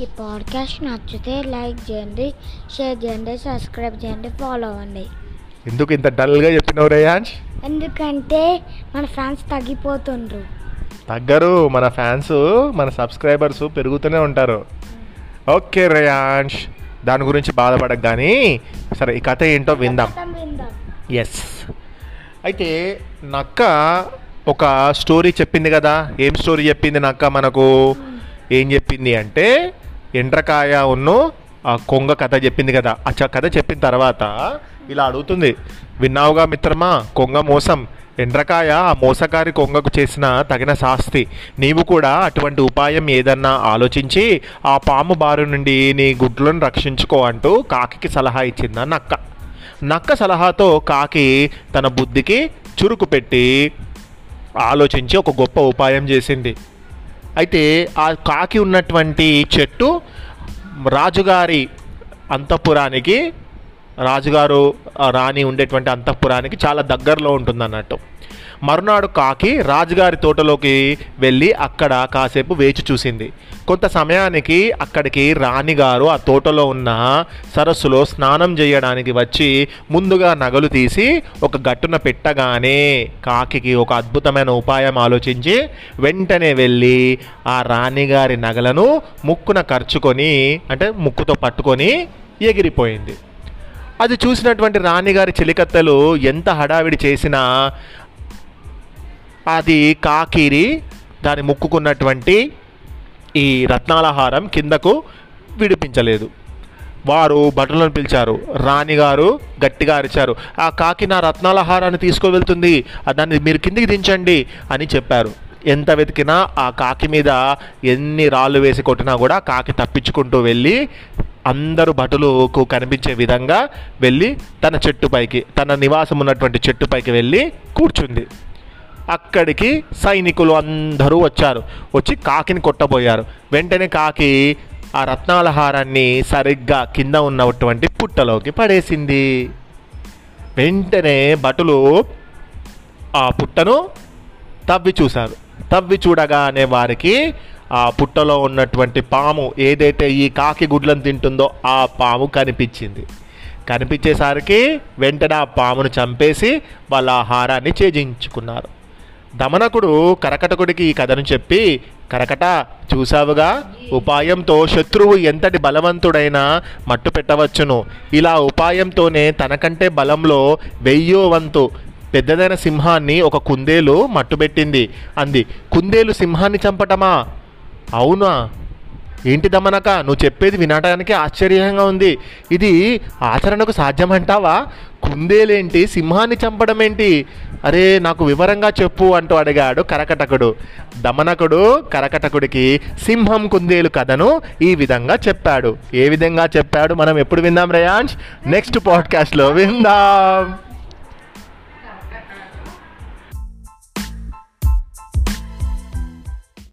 ఈ పాడ్కాస్ట్ నచ్చితే లైక్ చేయండి షేర్ చేయండి సబ్స్క్రైబ్ చేయండి ఫాలో అవ్వండి. ఎందుకు ఇంత డల్గా చెప్పినావు రేయాంష్ ఎందుకంటే మన ఫ్యాన్స్ తగ్గిపోతుండ్రు. తగ్గరు మన ఫ్యాన్స్ మన సబ్స్క్రైబర్స్ పెరుగుతూనే ఉంటారు. ఓకే రేయాంష్ దాని గురించి బాధపడక కానీ సరే ఈ కథ ఏంటో విందాం. ఎస్ అయితే నక్క ఒక స్టోరీ చెప్పింది కదా. ఏం స్టోరీ చెప్పింది నక్క మనకు? ఏం చెప్పింది అంటే ఎండ్రకాయ ఉన్ను ఆ కొంగ కథ చెప్పింది కదా. ఆ కథ చెప్పిన తర్వాత ఇలా అడుగుతుంది. విన్నావుగా మిత్రమా కొంగ మోసం. ఎండ్రకాయ ఆ మోసకారి కొంగకు చేసిన తగిన శాస్తి. నీవు కూడా అటువంటి ఉపాయం ఏదన్నా ఆలోచించి ఆ పాము బారి నుండి నీ గుడ్లను రక్షించుకో అంటూ కాకికి సలహా ఇచ్చిందా నక్క. నక్క సలహాతో కాకి తన బుద్ధికి చురుకు పెట్టి ఆలోచించి ఒక గొప్ప ఉపాయం చేసింది. అయితే ఆ కాకి ఉన్నటువంటి చెట్టు రాజుగారి అంతఃపురానికి రాజుగారు రాణి ఉండేటువంటి అంతఃపురానికి చాలా దగ్గరలో ఉంటుంది అన్నట్టు మరునాడు కాకి రాజుగారి తోటలోకి వెళ్ళి అక్కడ కాసేపు వేచి చూసింది. కొంత సమయానికి అక్కడికి రాణిగారు ఆ తోటలో ఉన్న సరస్సులో స్నానం చేయడానికి వచ్చి ముందుగా నగలు తీసి ఒక గట్టున పెట్టగానే కాకి ఒక అద్భుతమైన ఉపాయం ఆలోచించి వెంటనే వెళ్ళి ఆ రాణిగారి నగలను ముక్కున ఖర్చుకొని అంటే ముక్కుతో పట్టుకొని ఎగిరిపోయింది. అది చూసినటువంటి రాణిగారి చెలికత్తెలు ఎంత హడావిడి చేసినా అది కాకిరి దాని ముక్కుకున్నటువంటి ఈ రత్నాలహారం కిందకు విడిపించలేదు. వారు భటులను పిలిచారు. రాణిగారు గట్టిగా అరిచారు. ఆ కాకి నా రత్నాలహారాన్ని తీసుకువెళ్తుంది. దాన్ని మీరు కిందికి దించండి అని చెప్పారు. ఎంత వెతికినా ఆ కాకి మీద ఎన్ని రాళ్ళు వేసి కొట్టినా కూడా కాకి తప్పించుకుంటూ వెళ్ళి అందరూ భటులకు కనిపించే విధంగా వెళ్ళి తన చెట్టుపైకి తన నివాసం ఉన్నటువంటి చెట్టుపైకి వెళ్ళి కూర్చుంది. అక్కడికి సైనికులు అందరూ వచ్చారు. వచ్చి కాకిని కొట్టబోయారు. వెంటనే కాకి ఆ రత్నాల హారాన్ని సరిగ్గా కింద ఉన్నటువంటి పుట్టలోకి పడేసింది. వెంటనే భటులు ఆ పుట్టను తవ్వి చూశారు. తవ్వి చూడగానే వారికి ఆ పుట్టలో ఉన్నటువంటి పాము ఏదైతే ఈ కాకి గుడ్లను తింటుందో ఆ పాము కనిపించింది. కనిపించేసరికి వెంటనే ఆ పామును చంపేసి వాళ్ళ ఆహారాన్ని ఛేదించుకున్నారు దమనకుడు కరకటకుడికి ఈ కథను చెప్పి కరకట చూసావుగా ఉపాయంతో శత్రువు ఎంతటి బలవంతుడైనా మట్టు పెట్టవచ్చును. ఇలా ఉపాయంతోనే తనకంటే బలంలో వెయ్యో వంతు పెద్దదైన సింహాన్ని ఒక కుందేలు మట్టుబెట్టింది. అంది కుందేలు సింహాన్ని చంపటమా? అవునా? ఏంటి దమనక? నువ్వు చెప్పేది వినడానికి ఆశ్చర్యంగా ఉంది. ఇది ఆచరణకు సాధ్యమంటావా? కుందేలేంటి? సింహాన్ని చంపడం ఏంటి? అరే నాకు వివరంగా చెప్పు అంటూ అడిగాడు కరకటకుడు. దమనకుడు కరకటకుడికి సింహం కుందేలు కథను ఈ విధంగా చెప్పాడు. ఏ విధంగా చెప్పాడు? మనం ఎప్పుడు విందాం రయాన్స్ నెక్స్ట్ పాడ్కాస్ట్లో విందాం.